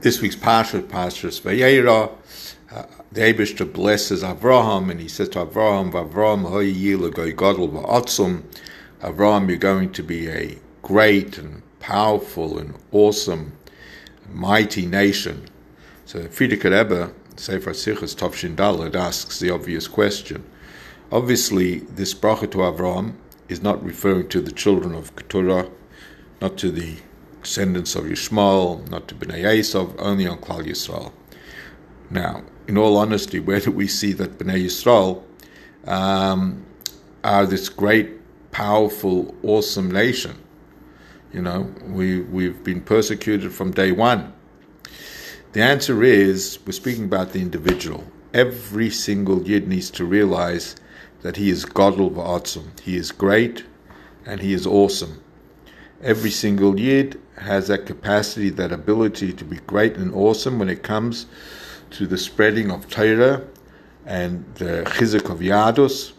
this week's Parsha, Parshas Vayera, uh, the Abishter blesses Avraham, and he says to Avraham, Avraham, v'atzum. Avraham, you're going to be a great and powerful and awesome, mighty nation. So Frierdiker Rebbe, Sefer Sichas Tof Shin Daled, asks the obvious question. Obviously, this bracha to Avraham is not referring to the children of Keturah, not to the descendants of Yishmael, not to Bnei Yisrael, only on Klal Yisrael. Now, in all honesty, where do we see that Bnei Yisrael um, are this great, powerful, awesome nation? You know, we, we've been persecuted from day one. The answer is we're speaking about the individual. Every single Yid needs to realize that he is Godel V'atzum. He is great and he is awesome. Every single Yid has that capacity, that ability to be great and awesome when it comes to the spreading of Torah and the chizuk of Yahadus.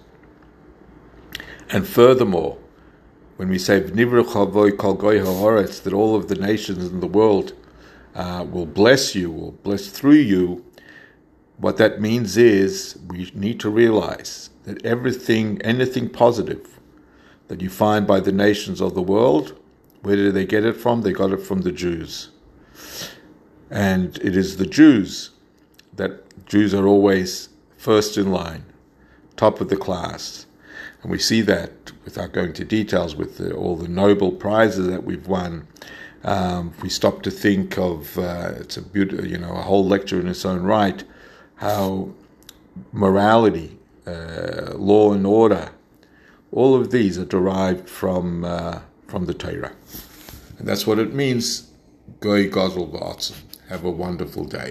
And furthermore, when we say that all of the nations in the world uh, will bless you, will bless through you, what that means is we need to realize that everything, anything positive that you find by the nations of the world where did they get it from? They got it from the Jews. And it is the Jews that Jews are always first in line, top of the class. And we see that without going to details with the, all the Nobel prizes that we've won. Um, we stop to think of uh, it's a beautiful, you know, a whole lecture in its own right, how morality, uh, law and order, all of these are derived from uh, from the Torah. And that's what it means. Goy Godel Have a wonderful day.